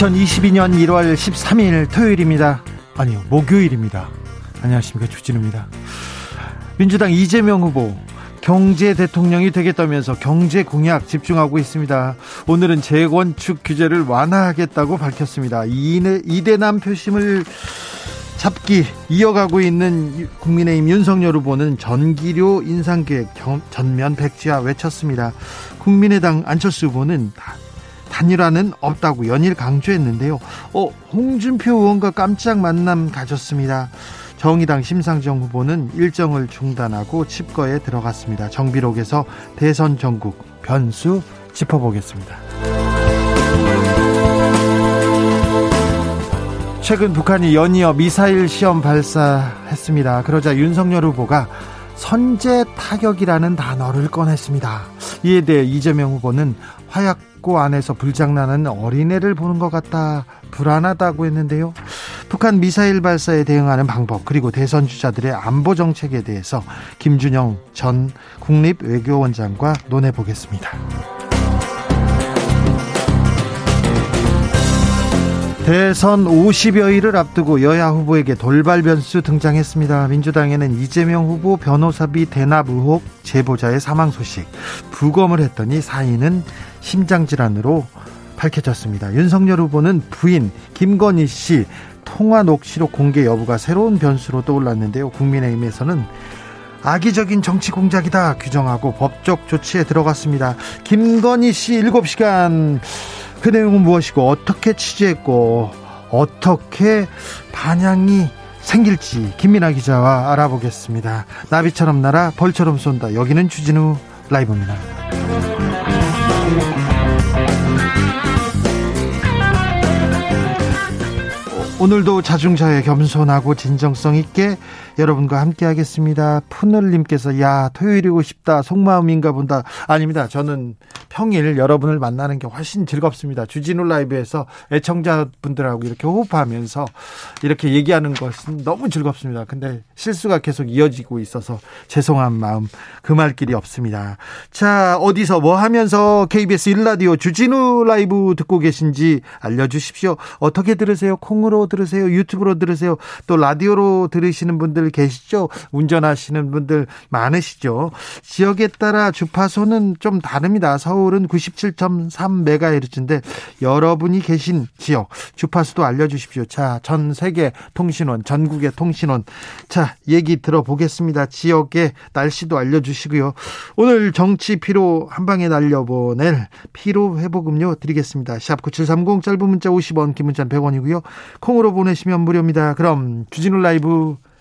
2022년 1월 13일 토요일입니다. 아니요, 목요일입니다. 안녕하십니까. 주진우입니다. 민주당 이재명 후보 경제 대통령이 되겠다면서 경제 공약 집중하고 있습니다. 오늘은 재건축 규제를 완화하겠다고 밝혔습니다. 이대남 표심을 잡기 이어가고 있는 국민의힘 윤석열 후보는 전기료 인상 계획 전면 백지화 외쳤습니다. 국민의당 안철수 후보는 단일화는 없다고 연일 강조했는데요. 어, 홍준표 의원과 깜짝 만남 가졌습니다. 정의당 심상정 후보는 일정을 중단하고 칩거에 들어갔습니다. 정비록에서 대선 전국 변수 짚어보겠습니다. 최근 북한이 연이어 미사일 시험 발사했습니다. 그러자 윤석열 후보가 선제 타격이라는 단어를 꺼냈습니다. 이에 대해 이재명 후보는 화약고 안에서 불장난하는 어린애를 보는 것 같다 불안하다고 했는데요. 북한 미사일 발사에 대응하는 방법 그리고 대선 주자들의 안보 정책에 대해서 김준영 전 국립외교원장과 논해 보겠습니다. 대선 50여일을 앞두고 여야 후보에게 돌발 변수 등장했습니다. 민주당에는 이재명 후보 변호사비 대납 의혹 제보자의 사망 소식 부검을 했더니 사인은 심장질환으로 밝혀졌습니다. 윤석열 후보는 부인 김건희 씨 통화 녹취록 공개 여부가 새로운 변수로 떠올랐는데요. 국민의힘에서는 악의적인 정치 공작이다 규정하고 법적 조치에 들어갔습니다. 김건희 씨 7시간 그 내용은 무엇이고 어떻게 취재했고 어떻게 반향이 생길지 김민아 기자와 알아보겠습니다. 나비처럼 날아 벌처럼 쏜다. 여기는 주진우 라이브입니다. 오늘도 자중자애 겸손하고 진정성 있게 여러분과 함께 하겠습니다. 푸늘님께서 야 토요일이고 싶다 속마음인가 본다 아닙니다. 저는 평일 여러분을 만나는 게 훨씬 즐겁습니다. 주진우 라이브에서 애청자분들하고 이렇게 호흡하면서 이렇게 얘기하는 것은 너무 즐겁습니다. 근데 실수가 계속 이어지고 있어서 죄송한 마음 금할 길이 없습니다. 자 어디서 뭐 하면서 KBS 1라디오 주진우 라이브 듣고 계신지 알려주십시오. 어떻게 들으세요? 콩으로 들으세요? 유튜브로 들으세요? 또 라디오로 들으시는 분들 계시죠? 운전하시는 분들 많으시죠? 지역에 따라 주파수는 좀 다릅니다. 서울은 97.3MHz인데 여러분이 계신 지역 주파수도 알려주십시오. 자, 전 세계 통신원, 전국의 통신원. 자, 얘기 들어보겠습니다. 지역의 날씨도 알려주시고요. 오늘 정치 피로 한 방에 날려보낼 피로 회복 음료 드리겠습니다. 샵 9730 짧은 문자 50원, 긴 문자 100원이고요. 콩으로 콩으로 보내시면 무료입니다. 그럼 주진우 라이브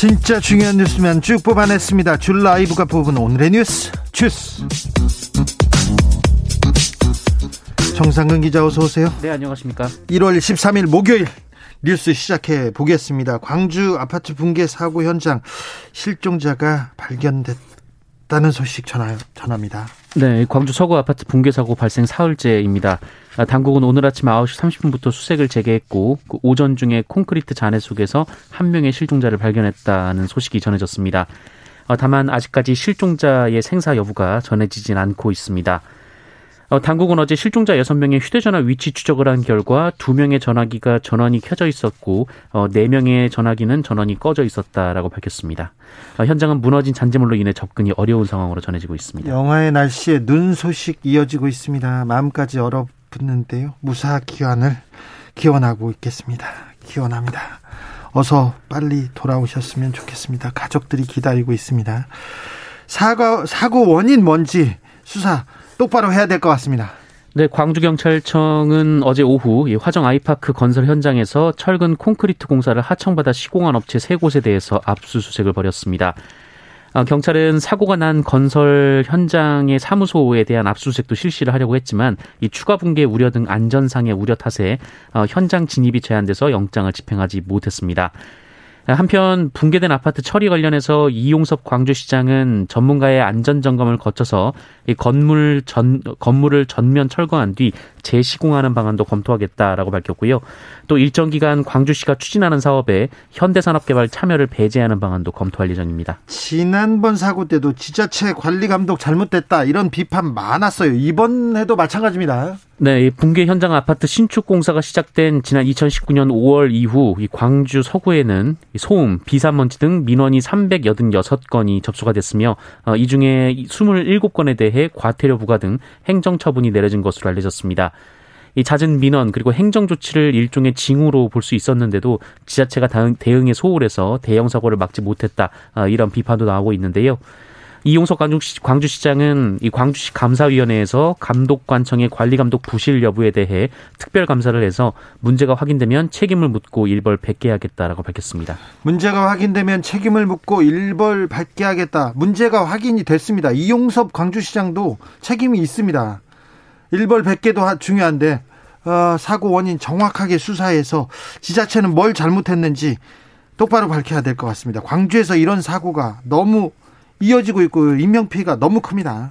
진짜 중요한 뉴스면 쭉 뽑아냈습니다. 줄 라이브가 뽑은 오늘의 뉴스 주스. 정상근 기자 어서 오세요. 네 안녕하십니까. 1월 13일 목요일 뉴스 시작해 보겠습니다. 광주 아파트 붕괴 사고 현장 실종자가 발견됐다는 소식 전하, 전합니다. 네, 광주 서구 아파트 붕괴 사고 발생 사흘째입니다. 아, 당국은 오늘 아침 9시 30분부터 수색을 재개했고 그 오전 중에 콘크리트 잔해 속에서 한 명의 실종자를 발견했다는 소식이 전해졌습니다. 어, 다만 아직까지 실종자의 생사 여부가 전해지진 않고 있습니다. 어, 당국은 어제 실종자 6명의 휴대전화 위치 추적을 한 결과 2명의 전화기가 전원이 켜져 있었고 어, 4명의 전화기는 전원이 꺼져 있었다라고 밝혔습니다. 어, 현장은 무너진 잔재물로 인해 접근이 어려운 상황으로 전해지고 있습니다. 영하의 날씨에 눈 소식 이어지고 있습니다. 마음까지 얼어붙는데요. 무사 기원을 기원하고 있겠습니다. 기원합니다. 어서 빨리 돌아오셨으면 좋겠습니다. 가족들이 기다리고 있습니다. 사고, 사고 원인 뭔지 수사 똑바로 해야 될 것 같습니다. 네, 광주경찰청은 어제 오후 화정 아이파크 건설 현장에서 철근 콘크리트 공사를 하청받아 시공한 업체 세 곳에 대해서 압수수색을 벌였습니다. 아, 경찰은 사고가 난 건설 현장의 사무소에 대한 압수수색도 실시를 하려고 했지만 이 추가 붕괴 우려 등 안전상의 우려 탓에 어, 현장 진입이 제한돼서 영장을 집행하지 못했습니다. 한편 붕괴된 아파트 처리 관련해서 이용섭 광주시장은 전문가의 안전 점검을 거쳐서 이 건물 전 건물을 전면 철거한 뒤 재시공하는 방안도 검토하겠다라고 밝혔고요. 또 일정 기간 광주시가 추진하는 사업에 현대산업개발 참여를 배제하는 방안도 검토할 예정입니다. 지난번 사고 때도 지자체 관리 감독 잘못됐다 이런 비판 많았어요. 이번에도 마찬가지입니다. 네, 붕괴 현장 아파트 신축 공사가 시작된 지난 2019년 5월 이후 광주 서구에는 소음, 비산먼지 등 민원이 386건이 접수가 됐으며 어, 이 중에 27건에 대해 과태료 부과 등 행정 처분이 내려진 것으로 알려졌습니다. 이 잦은 민원 그리고 행정 조치를 일종의 징후로 볼 수 있었는데도 지자체가 대응에 소홀해서 대형 사고를 막지 못했다 어, 이런 비판도 나오고 있는데요. 이용석 광주시장은 이 광주시 감사위원회에서 감독관청의 관리감독 부실 여부에 대해 특별 감사를 해서 문제가 확인되면 책임을 묻고 일벌 백계 하겠다라고 밝혔습니다. 문제가 확인되면 책임을 묻고 일벌 받게 하겠다. 문제가 확인이 됐습니다. 이용섭 광주시장도 책임이 있습니다. 일벌 백계도 중요한데 어, 사고 원인 정확하게 수사해서 지자체는 뭘 잘못했는지 똑바로 밝혀야 될 것 같습니다. 광주에서 이런 사고가 너무 이어지고 있고 인명 피해가 너무 큽니다.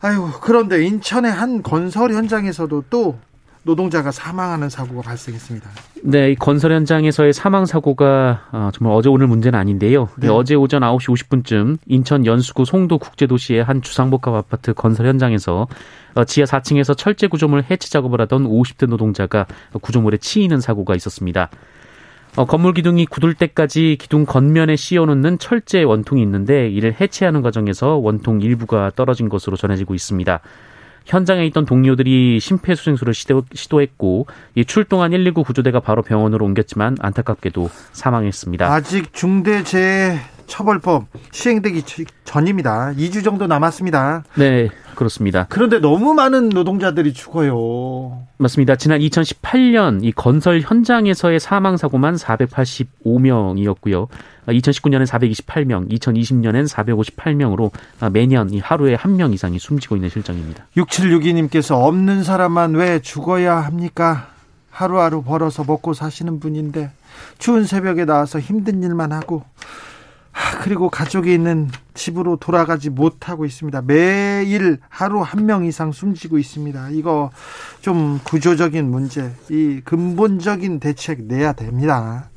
아유 그런데 인천의 한 건설 현장에서도 또 노동자가 사망하는 사고가 발생했습니다. 네, 이 건설 현장에서의 사망 사고가 어, 정말 어제 오늘 문제는 아닌데요. 네. 어제 오전 9시 50분쯤 인천 연수구 송도 국제도시의 한 주상복합 아파트 건설 현장에서 어, 지하 4층에서 철제 구조물 해체 작업을 하던 50대 노동자가 구조물에 치이는 사고가 있었습니다. 어, 건물 기둥이 굳을 때까지 기둥 겉면에 씌워놓는 철제 원통이 있는데 이를 해체하는 과정에서 원통 일부가 떨어진 것으로 전해지고 있습니다. 현장에 있던 동료들이 심폐소생술을 시도, 했고 출동한 119 구조대가 바로 병원으로 옮겼지만 안타깝게도 사망했습니다. 아직 중대재해 처벌법 시행되기 전입니다. 2주 정도 남았습니다. 네, 그렇습니다. 그런데 너무 많은 노동자들이 죽어요. 맞습니다. 지난 2018년 이 건설 현장에서의 사망 사고만 485명이었고요. 2019년엔 428명, 2020년엔 458명으로 매년 하루에 한 명 이상이 숨지고 있는 실정입니다. 6762님께서 없는 사람만 왜 죽어야 합니까? 하루하루 벌어서 먹고 사시는 분인데 추운 새벽에 나와서 힘든 일만 하고 그리고 가족이 있는 집으로 돌아가지 못하고 있습니다. 매일 하루 한 명 이상 숨지고 있습니다. 이거 좀 구조적인 문제, 이 근본적인 대책 내야 됩니다.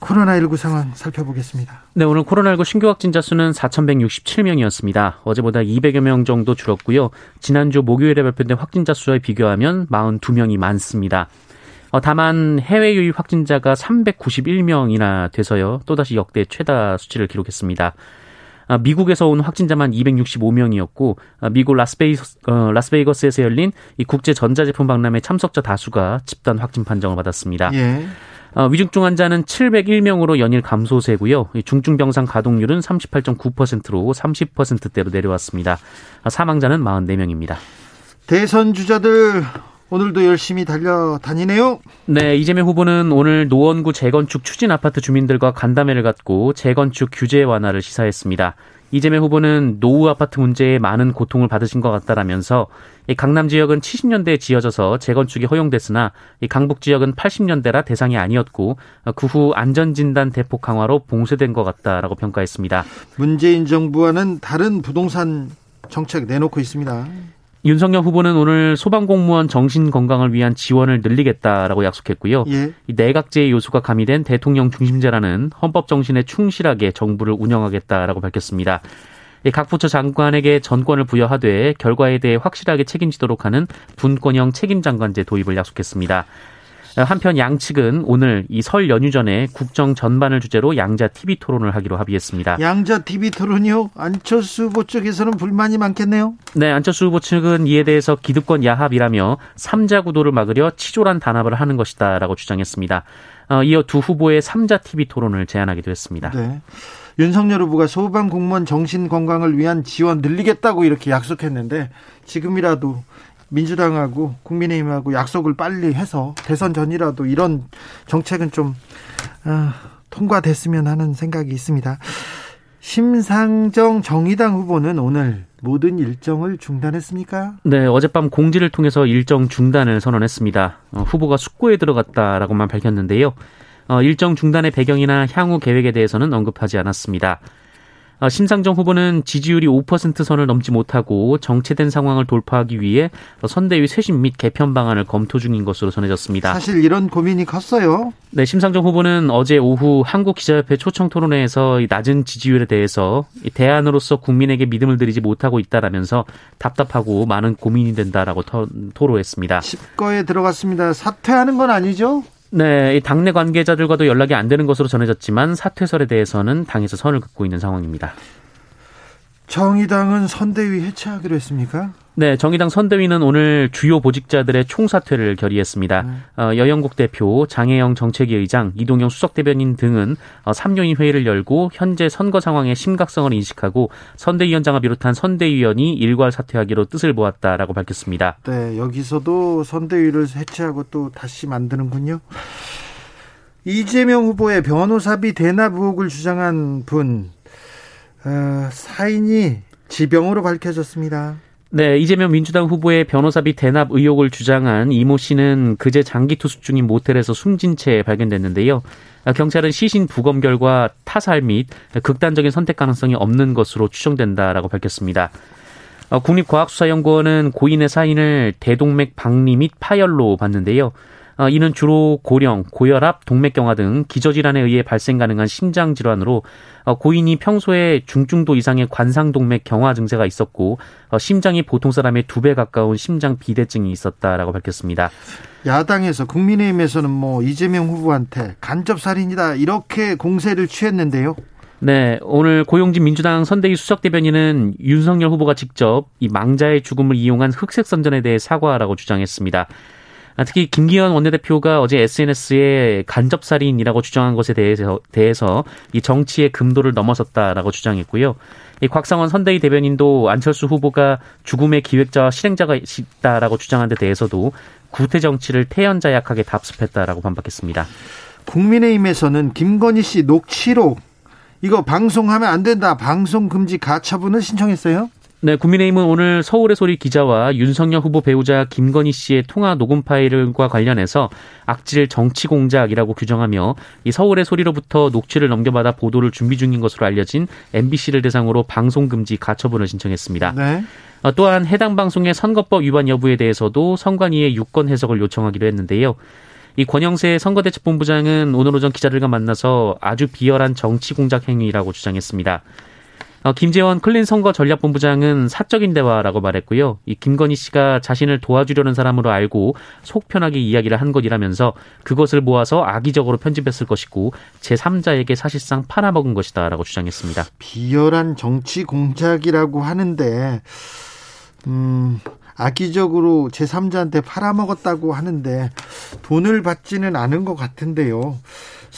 코로나19 상황 살펴보겠습니다. 네, 오늘 코로나19 신규 확진자 수는 4,167명이었습니다. 어제보다 200여 명 정도 줄었고요. 지난주 목요일에 발표된 확진자 수와 비교하면 42명이 많습니다. 어, 다만 해외 유입 확진자가 391명이나 돼서요. 또다시 역대 최다 수치를 기록했습니다. 아, 미국에서 온 확진자만 265명이었고 아, 미국 라스베이거스, 어, 라스베이거스에서 열린 이 국제 전자제품 박람회 참석자 다수가 집단 확진 판정을 받았습니다. 예. 어, 위중증 환자는 701명으로 연일 감소세고요. 중증 병상 가동률은 38.9%로 30%대로 내려왔습니다. 사망자는 44명입니다. 대선 주자들 오늘도 열심히 달려다니네요. 네, 이재명 후보는 오늘 노원구 재건축 추진 아파트 주민들과 간담회를 갖고 재건축 규제 완화를 시사했습니다. 이재명 후보는 노후 아파트 문제에 많은 고통을 받으신 것 같다라면서 강남 지역은 70년대에 지어져서 재건축이 허용됐으나 강북 지역은 80년대라 대상이 아니었고 그 후 안전진단 대폭 강화로 봉쇄된 것 같다라고 평가했습니다. 문재인 정부와는 다른 부동산 정책 내놓고 있습니다. 윤석열 후보는 오늘 소방공무원 정신 건강을 위한 지원을 늘리겠다라고 약속했고요. 예. 이 내각제의 요소가 가미된 대통령 중심제라는 헌법 정신에 충실하게 정부를 운영하겠다라고 밝혔습니다. 각 부처 장관에게 전권을 부여하되 결과에 대해 확실하게 책임지도록 하는 분권형 책임 장관제 도입을 약속했습니다. 한편 양측은 오늘 이 설 연휴 전에 국정 전반을 주제로 양자 TV 토론을 하기로 합의했습니다. 양자 TV 토론이요? 안철수 후보 쪽에서는 불만이 많겠네요. 네, 안철수 후보 측은 이에 대해서 기득권 야합이라며 3자 구도를 막으려 치졸한 단합을 하는 것이다라고 주장했습니다. 어, 이어 두 후보의 3자 TV 토론을 제안하기도 했습니다. 네. 윤석열 후보가 소방 공무원 정신 건강을 위한 지원 늘리겠다고 이렇게 약속했는데 지금이라도 민주당하고 국민의힘하고 약속을 빨리 해서 대선 전이라도 이런 정책은 좀 어, 통과됐으면 하는 생각이 있습니다. 심상정 정의당 후보는 오늘 모든 일정을 중단했습니까? 네, 어젯밤 공지를 통해서 일정 중단을 선언했습니다. 어, 후보가 숙고에 들어갔다라고만 밝혔는데요. 어, 일정 중단의 배경이나 향후 계획에 대해서는 언급하지 않았습니다. 어, 심상정 후보는 지지율이 5% 선을 넘지 못하고 정체된 상황을 돌파하기 위해 선대위 쇄신 및 개편 방안을 검토 중인 것으로 전해졌습니다. 사실 이런 고민이 컸어요. 네, 심상정 후보는 어제 오후 한국기자협회 초청 토론회에서 낮은 지지율에 대해서 대안으로서 국민에게 믿음을 드리지 못하고 있다라면서 답답하고 많은 고민이 된다라고 토로했습니다. 집거에 들어갔습니다. 사퇴하는 건 아니죠? 네, 당내 관계자들과도 연락이 안 되는 것으로 전해졌지만 사퇴설에 대해서는 당에서 선을 긋고 있는 상황입니다. 정의당은 선대위 해체하기로 했습니까? 네, 정의당 선대위는 오늘 주요 보직자들의 총사퇴를 결의했습니다. 네. 어, 여영국 대표, 장혜영 정책위 의장, 이동영 수석 대변인 등은 어, 3요인 회의를 열고 현재 선거 상황의 심각성을 인식하고 선대위원장을 비롯한 선대위원이 일괄 사퇴하기로 뜻을 모았다라고 밝혔습니다. 네, 여기서도 선대위를 해체하고 또 다시 만드는군요. 이재명 후보의 변호사비 대납 의혹을 주장한 분 어, 사인이 지병으로 밝혀졌습니다. 네, 이재명 민주당 후보의 변호사비 대납 의혹을 주장한 이모 씨는 그제 장기 투숙 중인 모텔에서 숨진 채 발견됐는데요. 경찰은 시신 부검 결과 타살 및 극단적인 선택 가능성이 없는 것으로 추정된다라고 밝혔습니다. 어, 국립과학수사연구원은 고인의 사인을 대동맥 박리 및 파열로 봤는데요. 어, 이는 주로 고령, 고혈압, 동맥경화 등 기저질환에 의해 발생 가능한 심장 질환으로 어, 고인이 평소에 중증도 이상의 관상동맥 경화 증세가 있었고 어, 심장이 보통 사람의 두 배 가까운 심장 비대증이 있었다라고 밝혔습니다. 야당에서 국민의힘에서는 뭐 이재명 후보한테 간접 살인이다 이렇게 공세를 취했는데요. 네, 오늘 고용진 민주당 선대위 수석 대변인은 윤석열 후보가 직접 이 망자의 죽음을 이용한 흑색 선전에 대해 사과하라고 주장했습니다. 아, 특히 김기현 원내대표가 어제 SNS에 간접살인이라고 주장한 것에 대해서, 대해서 이 정치의 금도를 넘어섰다라고 주장했고요. 이 곽상원 선대위 대변인도 안철수 후보가 죽음의 기획자와 실행자가 있다라고 주장한 데 대해서도 구태 정치를 태연자약하게 답습했다라고 반박했습니다. 국민의힘에서는 김건희 씨 녹취록 이거 방송하면 안 된다. 방송 금지 가처분을 신청했어요. 네, 국민의힘은 오늘 서울의 소리 기자와 윤석열 후보 배우자 김건희 씨의 통화 녹음 파일과 관련해서 악질 정치 공작이라고 규정하며 이 서울의 소리로부터 녹취를 넘겨받아 보도를 준비 중인 것으로 알려진 MBC를 대상으로 방송 금지 가처분을 신청했습니다. 네. 어, 또한 해당 방송의 선거법 위반 여부에 대해서도 선관위의 유권 해석을 요청하기로 했는데요. 이 권영세 선거대책본부장은 오늘 오전 기자들과 만나서 아주 비열한 정치 공작 행위라고 주장했습니다. 어, 김재원 클린 선거 전략본부장은 사적인 대화라고 말했고요. 이 김건희 씨가 자신을 도와주려는 사람으로 알고 속 편하게 이야기를 한 것이라면서 그것을 모아서 악의적으로 편집했을 것이고 제3자에게 사실상 팔아먹은 것이다라고 주장했습니다. 비열한 정치 공작이라고 하는데 음 악의적으로 제3자한테 팔아먹었다고 하는데 돈을 받지는 않은 것 같은데요.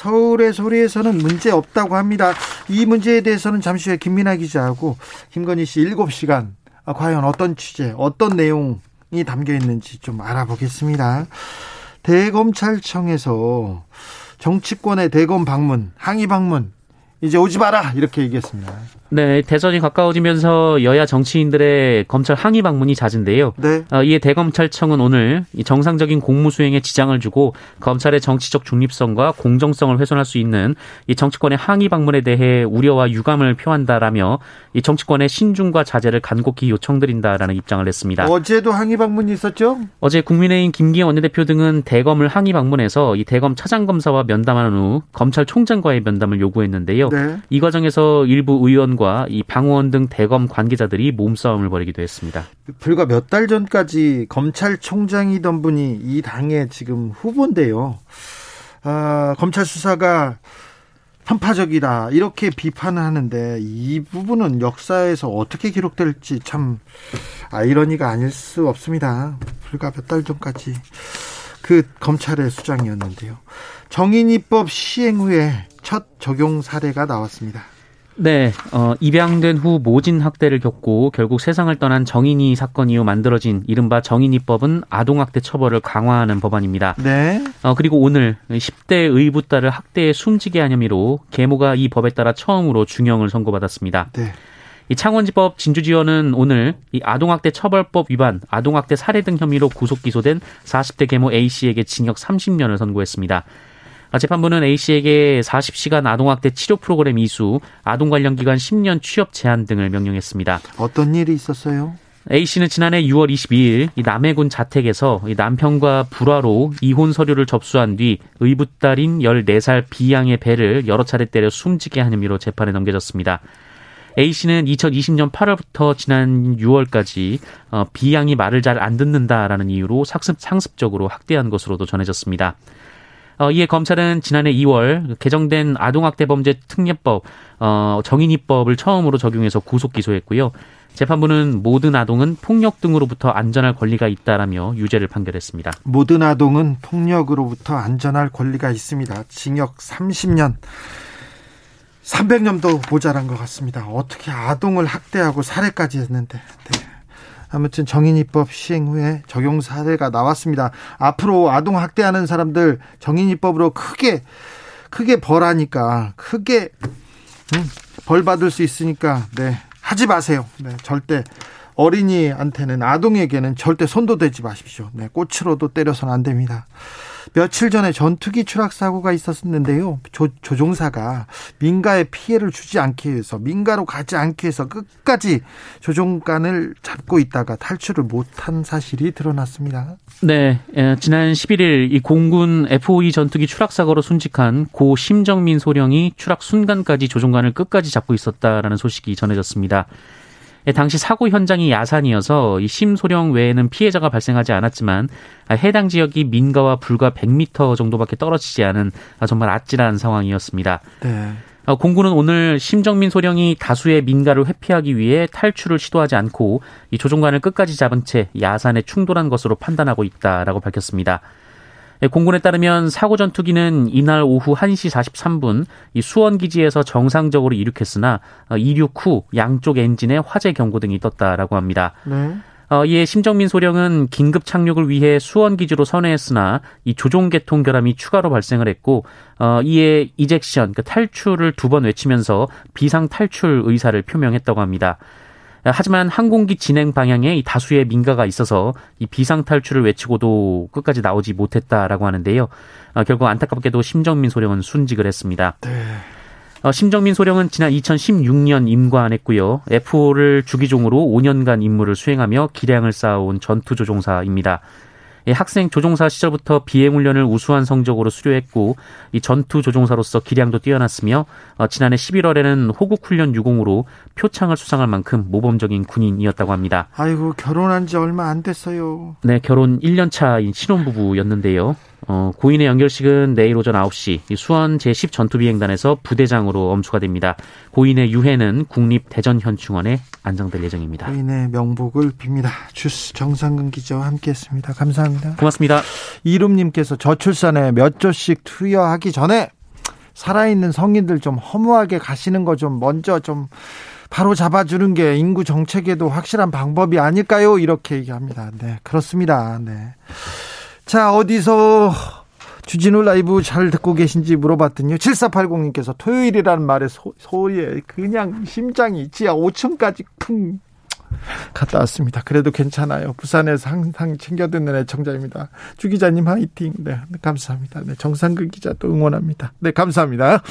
서울의 소리에서는 문제 없다고 합니다. 이 문제에 대해서는 잠시 후에 김민아 기자하고 김건희 씨 7시간 아, 과연 어떤 취재, 어떤 내용이 담겨 있는지 좀 알아보겠습니다. 대검찰청에서 정치권의 대검 방문, 항의 방문 이제 오지 마라 이렇게 얘기했습니다. 네, 대선이 가까워지면서 여야 정치인들의 검찰 항의 방문이 잦은데요. 네. 어, 이에 대검찰청은 오늘 정상적인 공무 수행에 지장을 주고 검찰의 정치적 중립성과 공정성을 훼손할 수 있는 이 정치권의 항의 방문에 대해 우려와 유감을 표한다라며 이 정치권의 신중과 자제를 간곡히 요청드린다라는 입장을 냈습니다. 어제도 항의 방문이 있었죠? 어제 국민의힘 김기현 원내대표 등은 대검을 항의 방문해서 이 대검 차장 검사와 면담한 후 검찰총장과의 면담을 요구했는데요. 네. 이 과정에서 일부 의원 의원과 이 방어원 등 대검 관계자들이 몸싸움을 벌이기도 했습니다. 불과 몇 달 전까지 검찰총장이던 분이 이 당의 지금 후보인데요. 아, 검찰 수사가 편파적이다 이렇게 비판을 하는데 이 부분은 역사에서 어떻게 기록될지 참 아이러니가 아닐 수 없습니다. 불과 몇 달 전까지 그 검찰의 수장이었는데요. 정인이법 시행 후에 첫 적용 사례가 나왔습니다. 네, 어, 입양된 후 모진 학대를 겪고 결국 세상을 떠난 정인이 사건 이후 만들어진 이른바 정인이법은 아동학대 처벌을 강화하는 법안입니다. 네. 어, 그리고 오늘 10대 의붓 딸을 학대에 숨지게 한 혐의로 계모가 이 법에 따라 처음으로 중형을 선고받았습니다. 네. 이 창원지법 진주지원은 오늘 이 아동학대 처벌법 위반, 아동학대 살해 등 혐의로 구속 기소된 40대 계모 A 씨에게 징역 30년을 선고했습니다. 아, 재판부는 A 씨에게 40시간 아동학대 치료 프로그램 이수, 아동 관련 기관 10년 취업 제한 등을 명령했습니다. 어떤 일이 있었어요? A 씨는 지난해 6월 22일 이 남해군 자택에서 이 남편과 불화로 이혼 서류를 접수한 뒤 의붓딸인 14살 B양의 배를 여러 차례 때려 숨지게 한 혐의로 재판에 넘겨졌습니다. A 씨는 2020년 8월부터 지난 6월까지 어, B양이 말을 잘 안 듣는다라는 이유로 상습, 상습적으로 학대한 것으로도 전해졌습니다. 어, 이에 검찰은 지난해 2월 개정된 아동학대범죄 특례법 어, 정인이법을 처음으로 적용해서 구속 기소했고요. 재판부는 모든 아동은 폭력 등으로부터 안전할 권리가 있다라며 유죄를 판결했습니다. 모든 아동은 폭력으로부터 안전할 권리가 있습니다. 징역 30년. 300년도 모자란 것 같습니다. 어떻게 아동을 학대하고 살해까지 했는데. 네. 아무튼 정인이법 시행 후에 적용 사례가 나왔습니다. 앞으로 아동 학대하는 사람들 정인이법으로 크게 크게 벌하니까 크게 음, 벌 받을 수 있으니까 네 하지 마세요. 네 절대 어린이한테는 아동에게는 절대 손도 대지 마십시오. 네 꽃으로도 때려서는 안 됩니다. 며칠 전에 전투기 추락 사고가 있었는데요. 조, 조종사가 민가에 피해를 주지 않기 위해서 민가로 가지 않기 위해서 끝까지 조종관을 잡고 있다가 탈출을 못한 사실이 드러났습니다. 네, 예, 지난 11일 이 공군 F-5E 전투기 추락 사고로 순직한 고 심정민 소령이 추락 순간까지 조종관을 끝까지 잡고 있었다라는 소식이 전해졌습니다. 예, 당시 사고 현장이 야산이어서 이 심소령 외에는 피해자가 발생하지 않았지만 아, 해당 지역이 민가와 불과 100m 정도밖에 떨어지지 않은 아, 정말 아찔한 상황이었습니다. 네. 어, 공군은 오늘 심정민 소령이 다수의 민가를 회피하기 위해 탈출을 시도하지 않고 이 조종관을 끝까지 잡은 채 야산에 충돌한 것으로 판단하고 있다라고 밝혔습니다. 예, 공군에 따르면 사고 전투기는 이날 오후 1시 43분 이 수원 기지에서 정상적으로 이륙했으나 어, 이륙 후 양쪽 엔진에 화재 경고 등이 떴다라고 합니다. 네. 어, 이에 심정민 소령은 긴급 착륙을 위해 수원 기지로 선회했으나 이 조종 계통 결함이 추가로 발생을 했고 어, 이에 이젝션 그 탈출을 두 번 외치면서 비상 탈출 의사를 표명했다고 합니다. 하지만 항공기 진행 방향에 다수의 민가가 있어서 이 비상 탈출을 외치고도 끝까지 나오지 못했다라고 하는데요. 어, 결국 안타깝게도 심정민 소령은 순직을 했습니다. 네. 어, 심정민 소령은 지난 2016년 임관했고요. F5를 주기종으로 5년간 임무를 수행하며 기량을 쌓아온 전투조종사입니다. 학생 조종사 시절부터 비행 훈련을 우수한 성적으로 수료했고 이 전투 조종사로서 기량도 뛰어났으며 어, 지난해 11월에는 호국 훈련 유공으로 표창을 수상할 만큼 모범적인 군인이었다고 합니다. 아이고 결혼한 지 얼마 안 됐어요. 네, 결혼 1년 차인 신혼부부였는데요. 어, 고인의 연결식은 내일 오전 9시 수원 제10 전투비행단에서 부대장으로 엄수가 됩니다. 고인의 유해는 국립대전현충원에 안정될 예정입니다. 고인의 명복을 빕니다. 주스 정상근 기자와 함께했습니다. 감사합니다. 고맙습니다. 이름님께서 저출산에 몇 조씩 투여하기 전에 살아있는 성인들 좀 허무하게 가시는 거 좀 먼저 좀 바로 잡아주는 게 인구 정책에도 확실한 방법이 아닐까요? 이렇게 얘기합니다. 네, 그렇습니다. 네. 자, 어디서 주진우 라이브 잘 듣고 계신지 물어봤더니요. 7480님께서 토요일이라는 말에 소, 소리에 그냥 심장이 지하 5층까지 쿵 갔다 왔습니다. 그래도 괜찮아요. 부산에서 항상 챙겨 듣는 애청자입니다. 주 기자님 화이팅. 네, 네 감사합니다. 네, 정상근 기자 또 응원합니다. 네, 감사합니다.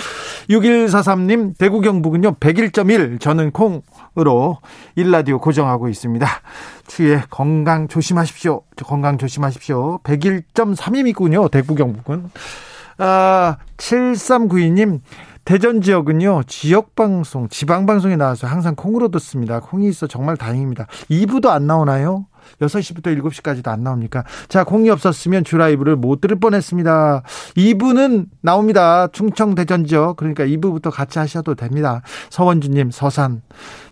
6143님, 대구 경북은요, 101.1. 저는 콩으로 일라디오 고정하고 있습니다. 주에 건강 조심하십시오. 건강 조심하십시오. 101.3이군요. 대구 경북은. 아, 7392님, 대전 지역은요, 지역방송, 지방방송에 나와서 항상 콩으로 듣습니다. 콩이 있어 정말 다행입니다. 2부도 안 나오나요? 6시부터 7시까지도 안 나옵니까? 자, 콩이 없었으면 주라이브를 못 들을 뻔 했습니다. 2부는 나옵니다. 충청 대전 지역. 그러니까 2부부터 같이 하셔도 됩니다. 서원주님, 서산,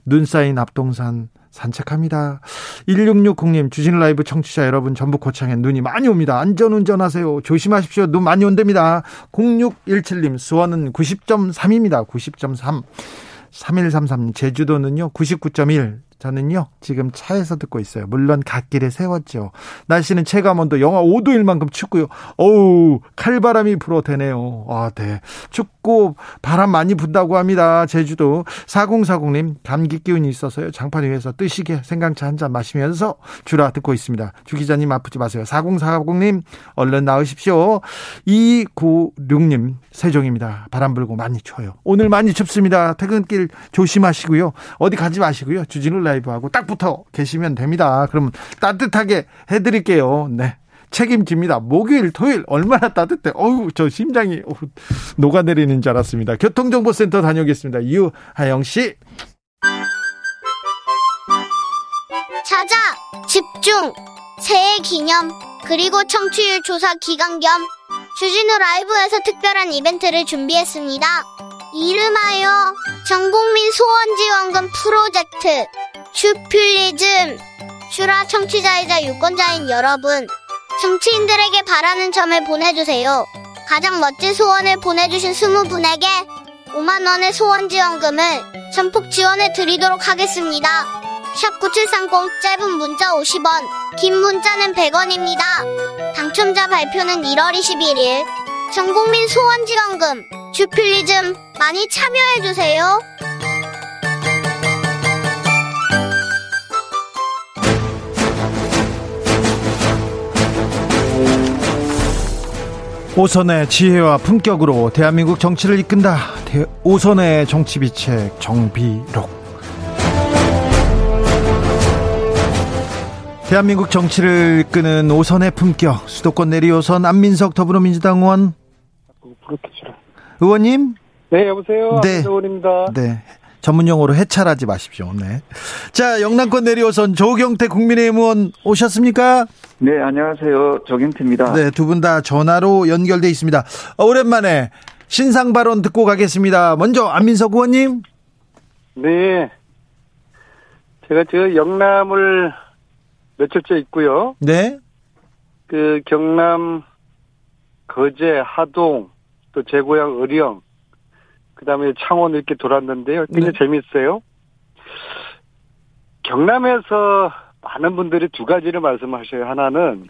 눈 쌓인 앞동산, 산책합니다. 1660님, 주진 라이브 청취자 여러분, 전북 고창에 눈이 많이 옵니다. 안전 운전 하세요. 조심하십시오. 눈 많이 온답니다. 0617님, 수원은 90.3입니다. 90.3. 3133님, 제주도는요, 99.1. 저는요, 지금 차에서 듣고 있어요. 물론 갓길에 세웠죠. 날씨는 체감온도 영하 5도일 만큼 춥고요. 어우, 칼바람이 불어대네요. 아, 네. 춥고 바람 많이 분다고 합니다. 제주도. 4040님, 감기 기운이 있어서요. 장판 위에서 뜨시게 생강차 한 잔 마시면서 주라 듣고 있습니다. 주 기자님 아프지 마세요. 4040님, 얼른 나으십시오. 296님, 세종입니다. 바람 불고 많이 추워요. 오늘 많이 춥습니다. 퇴근길 조심하시고요. 어디 가지 마시고요. 주진우 라이브하고 딱 붙어 계시면 됩니다. 그러면 따뜻하게 해드릴게요. 네. 책임집니다. 목요일, 토요일 얼마나 따뜻해. 어우, 저 심장이 어후, 녹아내리는 줄 알았습니다. 교통정보센터 다녀오겠습니다. 유하영 씨. 찾아 집중 새해 기념 그리고 청취율 조사 기간 겸 주진우 라이브에서 특별한 이벤트를 준비했습니다. 이름하여 전국민 소원지원금 프로젝트 슈필리즘 슈라 청취자이자 유권자인 여러분 청취인들에게 바라는 점을 보내주세요. 가장 멋진 소원을 보내주신 20분에게 5만원의 소원지원금을 전폭 지원해 드리도록 하겠습니다. 샵 9730 짧은 문자 50원 긴 문자는 100원입니다. 당첨자 발표는 1월 21일 전국민 소원지원금 주필리즘 많이 참여해주세요. 오선의 지혜와 품격으로 대한민국 정치를 이끈다. 오선의 정치비책 정비록. 대한민국 정치를 이끄는 오선의 품격 수도권 내리 오선 안민석 더불어민주당 의원 의원님 네 여보세요? 네. 의원입니다. 네. 전문 용어로 해찰하지 마십시오. 네 자 영남권 내리오선 조경태 국민의힘 의원 오셨습니까? 네 안녕하세요. 조경태입니다. 네 두 분 다 전화로 연결돼 있습니다. 어, 오랜만에 신상 발언 듣고 가겠습니다. 먼저 안민석 의원님. 네. 제가 저 영남을 며칠째 있고요. 네. 그 경남 거제, 하동, 또 제 고향 의령, 그 다음에 창원 이렇게 돌았는데요. 굉장히 네. 재밌어요. 경남에서 많은 분들이 두 가지를 말씀하셔요. 하나는,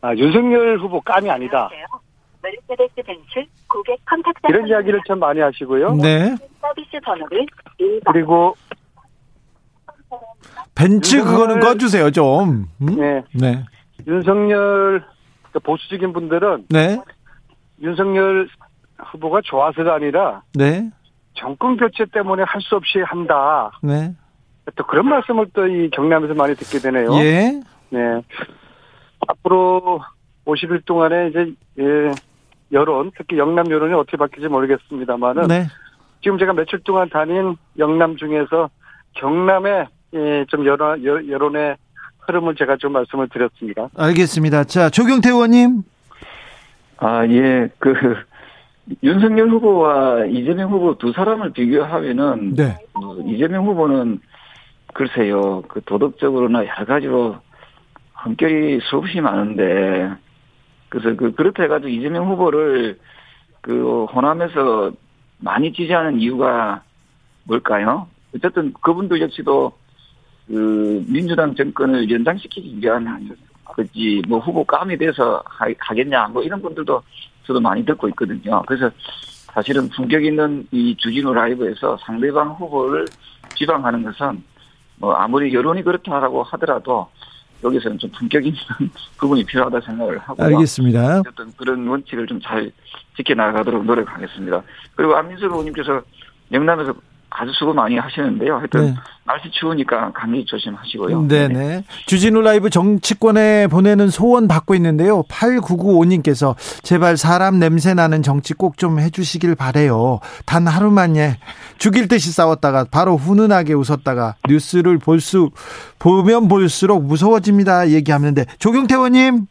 아, 윤석열 후보 깜이 아니다. 메르세데스 벤츠 고객 contact 이런 이야기를 참 많이 하시고요. 네. 서비스 번호를 그리고 벤츠 그거는 꺼주세요 좀. 음? 네. 네. 윤석열 그러니까 보수적인 분들은 네. 윤석열 후보가 좋아서가 아니라 네. 정권 교체 때문에 할 수 없이 한다. 네. 또 그런 말씀을 또 이 경남에서 많이 듣게 되네요. 예. 네. 앞으로 50일 동안에 이제 예, 여론, 특히 영남 여론이 어떻게 바뀔지 모르겠습니다만은 네. 지금 제가 며칠 동안 다닌 영남 중에서 경남에 예, 좀 여론, 여론의 흐름을 제가 좀 말씀을 드렸습니다. 알겠습니다. 자, 조경태 의원님. 아, 예, 그, 윤석열 후보와 이재명 후보 두 사람을 비교하면은, 네. 어, 이재명 후보는 글쎄요, 그 도덕적으로나 여러 가지로 흠결이 수없이 많은데, 그래서 그, 그렇다 해가지고 이재명 후보를 그 호남에서 많이 지지하는 이유가 뭘까요? 어쨌든 그분도 역시도 그 민주당 정권을 연장시키기 위한 그지 뭐 후보 감이 돼서 하겠냐 뭐 이런 분들도 저도 많이 듣고 있거든요. 그래서 사실은 품격 있는 이 주진우 라이브에서 상대방 후보를 지방하는 것은 뭐 아무리 여론이 그렇다라고 하더라도 여기서는 좀 품격 있는 부분이 필요하다 생각을 하고 알겠습니다. 어떤 그런 원칙을 좀 잘 지켜나가도록 노력하겠습니다. 그리고 안민석 의원님께서 영남에서 아주 수고 많이 하시는데요. 하여튼 네. 날씨 추우니까 감기 조심하시고요. 네네. 네. 주진우 라이브 정치권에 보내는 소원 받고 있는데요. 8995님께서 제발 사람 냄새 나는 정치 꼭 좀 해주시길 바래요. 단 하루만에 죽일 듯이 싸웠다가 바로 훈훈하게 웃었다가 뉴스를 볼 수 보면 볼수록 무서워집니다. 얘기하는데 조경태 의원님.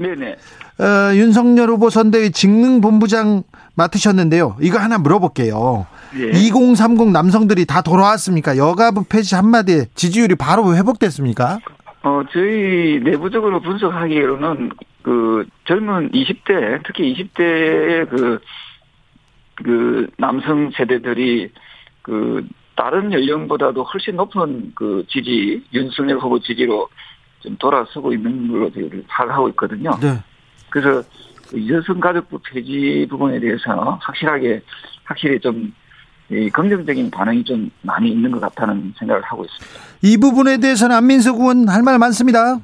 네네. 어, 윤석열 후보 선대위 직능본부장 맡으셨는데요. 이거 하나 물어볼게요. 예. 2030 남성들이 다 돌아왔습니까? 여가부 폐지 한마디에 지지율이 바로 회복됐습니까? 어, 저희 내부적으로 분석하기로는 그 젊은 20대, 특히 20대의 그, 그 남성 세대들이 그 다른 연령보다도 훨씬 높은 그 지지, 윤석열 후보 지지로 좀 돌아서고 있는 걸로 저희를 파악하고 있거든요. 네. 그래서 그 여성가족부 폐지 부분에 대해서 확실하게, 확실히 좀 긍정적인 반응이 좀 많이 있는 것 같다는 생각을 하고 있습니다. 이 부분에 대해서는 안민석 의원 할 말 많습니다.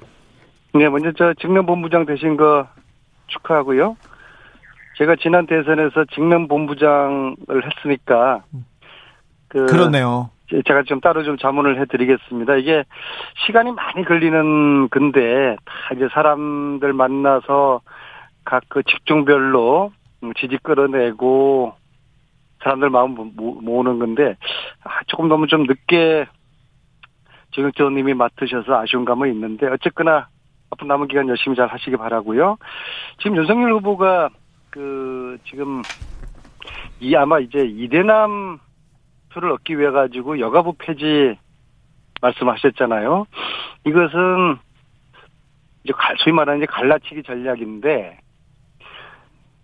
네, 먼저 저 직능본부장 되신 거 축하하고요. 제가 지난 대선에서 직능본부장을 했으니까 그 그렇네요. 제가 좀 따로 좀 자문을 해드리겠습니다. 이게 시간이 많이 걸리는 근데 다 이제 사람들 만나서 각 그 직종별로 지지 끌어내고 사람들 마음 모으는 건데 아, 조금 너무 좀 늦게 정영태 의원님이 맡으셔서 아쉬운 감은 있는데 어쨌거나 앞으로 남은 기간 열심히 잘 하시기 바라고요. 지금 윤석열 후보가 그 지금 이 아마 이제 이대남 표를 얻기 위해 가지고 여가부 폐지 말씀하셨잖아요. 이것은 이제 소위 말하는 이제 갈라치기 전략인데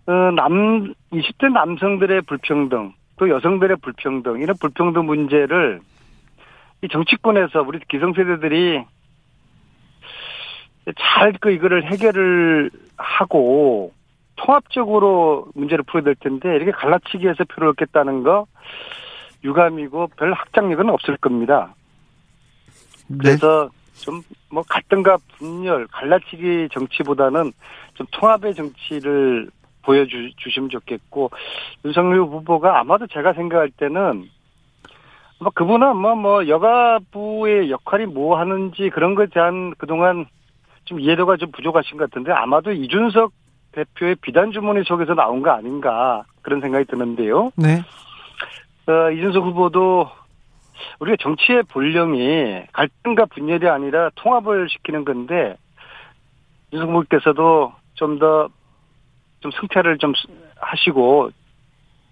어, 남 20대 남성들의 불평등 또 여성들의 불평등 이런 불평등 문제를 이 정치권에서 우리 기성세대들이 잘 그 이거를 해결을 하고 통합적으로 문제를 풀어야 될 텐데 이렇게 갈라치기 해서 표를 얻겠다는 거 유감이고 별 확장력은 없을 겁니다. 네. 그래서 좀뭐 갈등과 분열, 갈라치기 정치보다는 좀 통합의 정치를 보여주시면 좋겠고 윤석열 후보가 아마도 제가 생각할 때는 뭐 그분은 뭐, 뭐 여가부의 역할이 뭐 하는지 그런 것에 대한 그동안 좀 이해도가 좀 부족하신 것 같은데 아마도 이준석 대표의 비단 주머니 속에서 나온 거 아닌가 그런 생각이 드는데요. 네. 어, 이준석 후보도 우리가 정치의 본령이 갈등과 분열이 아니라 통합을 시키는 건데 이준석 후보께서도 좀 더 좀 승태를 좀 하시고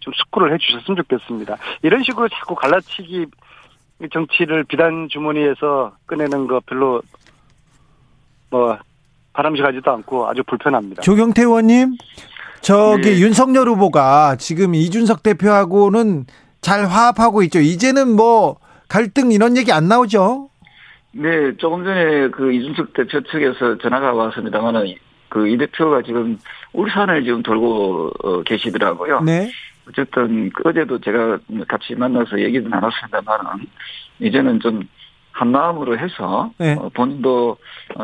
좀 숙고를 해주셨으면 좋겠습니다. 이런 식으로 자꾸 갈라치기 정치를 비단 주머니에서 꺼내는 거 별로 뭐 바람직하지도 않고 아주 불편합니다. 조경태 의원님, 저기 네. 윤석열 후보가 지금 이준석 대표하고는 잘 화합하고 있죠. 이제는 뭐 갈등 이런 얘기 안 나오죠? 네, 조금 전에 그 이준석 대표 측에서 전화가 왔습니다만은 그 이 대표가 지금 울산을 지금 돌고 어, 계시더라고요. 네. 어쨌든 어제도 제가 같이 만나서 얘기도 나눴습니다만은 이제는 좀 한마음으로 해서 네. 어, 본인도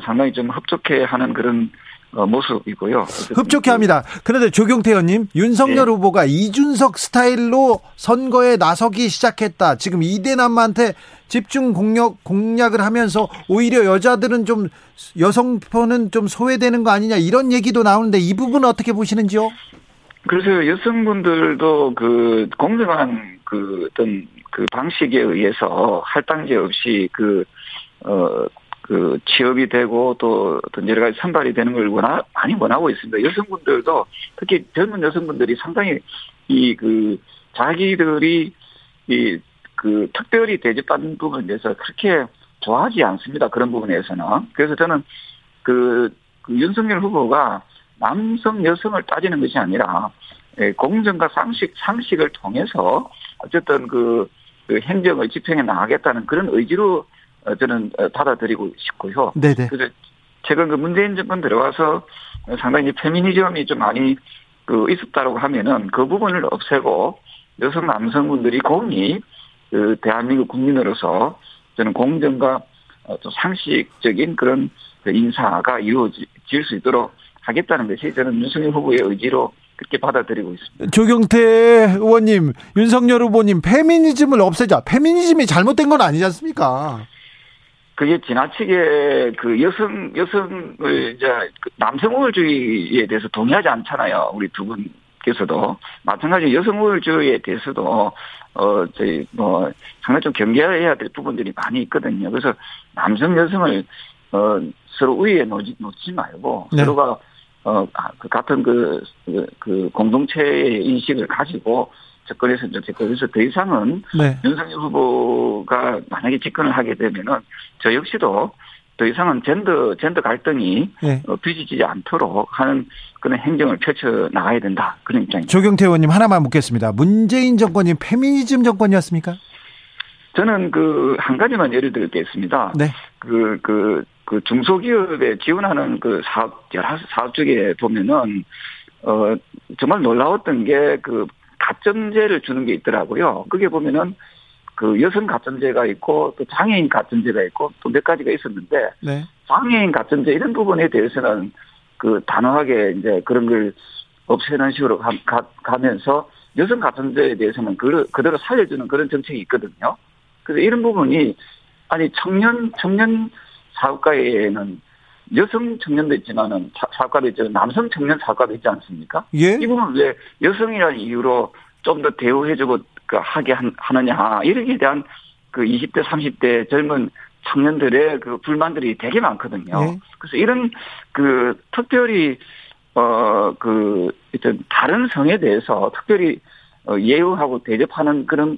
상당히 좀 협조해하는 그런 어, 모습이고요. 흡족해 합니다. 그런데 조경태 의원님, 윤석열 네. 후보가 이준석 스타일로 선거에 나서기 시작했다. 지금 이대남한테 집중 공략, 공략을 하면서 오히려 여자들은 좀 여성표는 좀 소외되는 거 아니냐 이런 얘기도 나오는데 이 부분은 어떻게 보시는지요? 그래서 여성분들도 그 공정한 그 어떤 그 방식에 의해서 할당제 없이 그, 어, 그 취업이 되고 또 어떤 여러 가지 선발이 되는 걸 원하, 많이 원하고 있습니다. 여성분들도 특히 젊은 여성분들이 상당히 이 그 자기들이 이 그 특별히 대접받는 부분에 대해서 그렇게 좋아하지 않습니다. 그런 부분에서는. 그래서 저는 그, 그 윤석열 후보가 남성 여성을 따지는 것이 아니라 예, 공정과 상식 상식을 통해서 어쨌든 그, 그 행정을 집행해 나가겠다는 그런 의지로 어, 저는 어, 받아들이고 싶고요. 네네. 그래서 최근 그 문재인 정권 들어와서 상당히 페미니즘이 좀 많이 그 있었다라고 하면은 그 부분을 없애고 여성 남성분들이 공히 그 대한민국 국민으로서 저는 공정과 어, 좀 상식적인 그런 그 인사가 이루어질 수 있도록 하겠다는 것이 저는 윤석열 후보의 의지로 그렇게 받아들이고 있습니다. 조경태 의원님, 윤석열 후보님, 페미니즘을 없애자. 페미니즘이 잘못된 건 아니지 않습니까? 그게 지나치게 그 여성 여성을 이제 그 남성 우월주의에 대해서 동의하지 않잖아요. 우리 두 분께서도 마찬가지 여성 우월주의에 대해서도 어 저희 뭐 상당히 좀 경계해야 될 부분들이 많이 있거든요. 그래서 남성 여성을 어 서로 우위에 놓지, 놓지 말고 네. 서로가 어그 같은 그, 그, 그 공동체의 인식을 가지고 접근해서 이제 그래서 더 이상은 네. 윤석열 후보가 만약에 집권을 하게 되면은 저 역시도 더 이상은 젠더 젠더 갈등이 네. 어, 빚어지지 않도록 하는 그런 행정을 펼쳐 나가야 된다 그런 입장입니다. 조경태 의원님 하나만 묻겠습니다. 문재인 정권이 페미니즘 정권이었습니까? 저는 그 한 가지만 예를 들겠습니다. 네. 그, 그, 그 중소기업에 지원하는 그 사업, 사업 중에 보면은, 어, 정말 놀라웠던 게 그 가점제를 주는 게 있더라고요. 그게 보면은 그 여성 가점제가 있고 또 장애인 가점제가 있고 또 몇 가지가 있었는데 네. 장애인 가점제 이런 부분에 대해서는 그 단호하게 이제 그런 걸 없애는 식으로 가, 가 면서 여성 가점제에 대해서는 그, 그대로 살려주는 그런 정책이 있거든요. 그래서 이런 부분이 아니 청년 청년 사업가에는 여성 청년도 있지만은 사업가도 있지만 남성 청년 사업가도 있지 않습니까? 예? 이 부분 왜 여성이라는 이유로 좀 더 대우해주고 그 하게 하느냐 이러기에 대한 그 20대 30대 젊은 청년들의 그 불만들이 되게 많거든요. 예? 그래서 이런 그 특별히 어그 다른 성에 대해서 특별히 어, 예우하고 대접하는 그런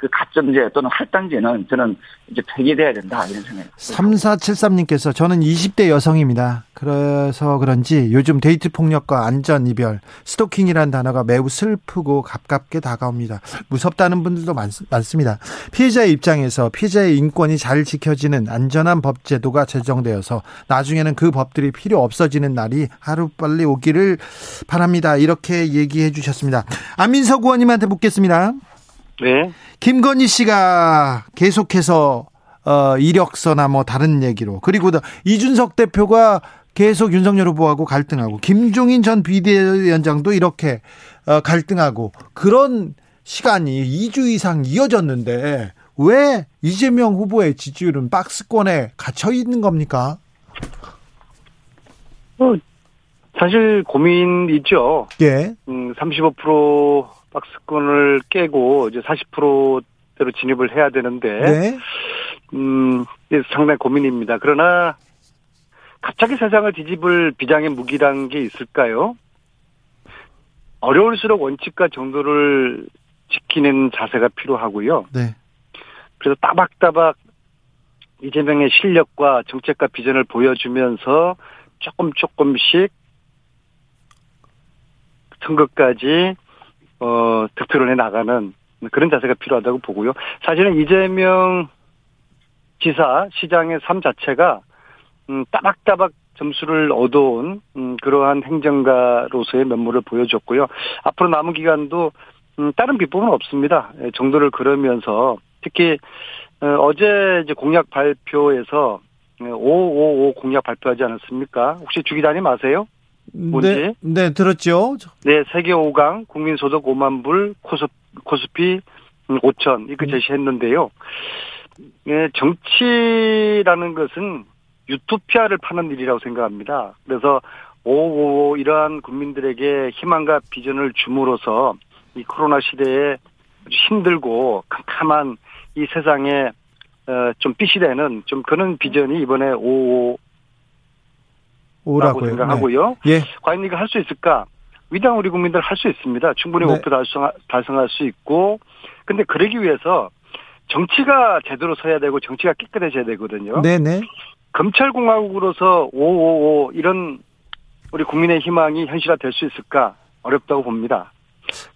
그 가점제 또는 할당제는 저는 이제 폐기돼야 된다 이런 생각입니다. 3473님께서 저는 20대 여성입니다. 그래서 그런지 요즘 데이트 폭력과 안전 이별, 스토킹이라는 단어가 매우 슬프고 가깝게 다가옵니다. 무섭다는 분들도 많, 많습니다. 피해자의 입장에서 피해자의 인권이 잘 지켜지는 안전한 법 제도가 제정되어서 나중에는 그 법들이 필요 없어지는 날이 하루빨리 오기를 바랍니다. 이렇게 얘기해 주셨습니다. 안민석 의원님한테 묻겠습니다. 네. 김건희 씨가 계속해서 어, 이력서나 뭐 다른 얘기로 그리고 이준석 대표가 계속 윤석열 후보하고 갈등하고 김종인 전 비대위원장도 이렇게 어, 갈등하고 그런 시간이 2주 이상 이어졌는데 왜 이재명 후보의 지지율은 박스권에 갇혀 있는 겁니까? 어, 사실 고민이죠. 예. 음, 35% 박스권을 깨고 이제 40%대로 진입을 해야 되는데, 네. 음, 상당히 고민입니다. 그러나 갑자기 세상을 뒤집을 비장의 무기란 게 있을까요? 어려울수록 원칙과 정도를 지키는 자세가 필요하고요. 네. 그래서 따박따박 이재명의 실력과 정책과 비전을 보여주면서 조금 조금씩 선거까지 어, 득표를 해 나가는 그런 자세가 필요하다고 보고요. 사실은 이재명 지사 시장의 삶 자체가 음, 따박따박 점수를 얻어온 음, 그러한 행정가로서의 면모를 보여줬고요. 앞으로 남은 기간도 음, 다른 비법은 없습니다. 예, 정도를 그러면서 특히 어, 제 이제 공약 발표에서 555 예, 공약 발표하지 않았습니까? 혹시 주기자님 아세요? 뭔지? 네, 네 들었죠. 네, 세계 5강 국민소득 5만 불 코스, 코스피 5천 이거 음. 제시했는데요. 네, 정치라는 것은 유토피아를 파는 일이라고 생각합니다. 그래서 오오 이러한 국민들에게 희망과 비전을 줌으로써 이 코로나 시대에 힘들고 캄캄한 이 세상에 어, 좀 빛이 되는 좀 그런 비전이 이번에 오오 오라고 생각하고요. 네. 예. 과연 이거 할 수 있을까? 위대한 우리 국민들 할 수 있습니다. 충분히 네. 목표 달성, 달성할 수 있고. 근데 그러기 위해서 정치가 제대로 서야 되고 정치가 깨끗해져야 되거든요. 네네. 검찰공화국으로서 오오오 이런 우리 국민의 희망이 현실화 될 수 있을까 어렵다고 봅니다.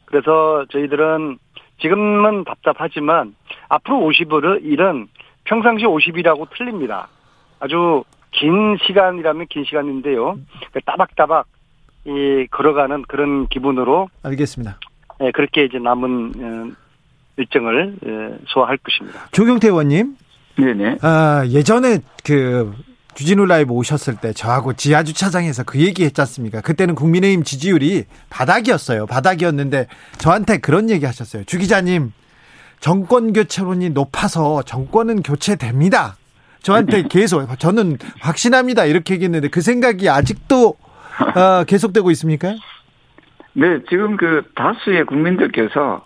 그래서 저희들은 지금은 답답하지만 앞으로 50을 일은 평상시 50이라고 틀립니다. 아주 긴 시간이라면 긴 시간인데요. 그 따박따박 이 걸어가는 그런 기분으로 알겠습니다. 네, 그렇게 이제 남은 어, 일정을 예, 소화할 것입니다. 조경태 의원님. 네네. 아, 예전에 그 주진우 라이브 오셨을 때 저하고 지하 주차장에서 그 얘기 했지 않습니까? 그때는 국민의힘 지지율이 바닥이었어요. 바닥이었는데 저한테 그런 얘기 하셨어요. 주 기자님, 정권 교체론이 높아서 정권은 교체됩니다. 저한테 계속 저는 확신합니다. 이렇게 얘기했는데 그 생각이 아직도 어, 계속되고 있습니까? 네, 지금 그 다수의 국민들께서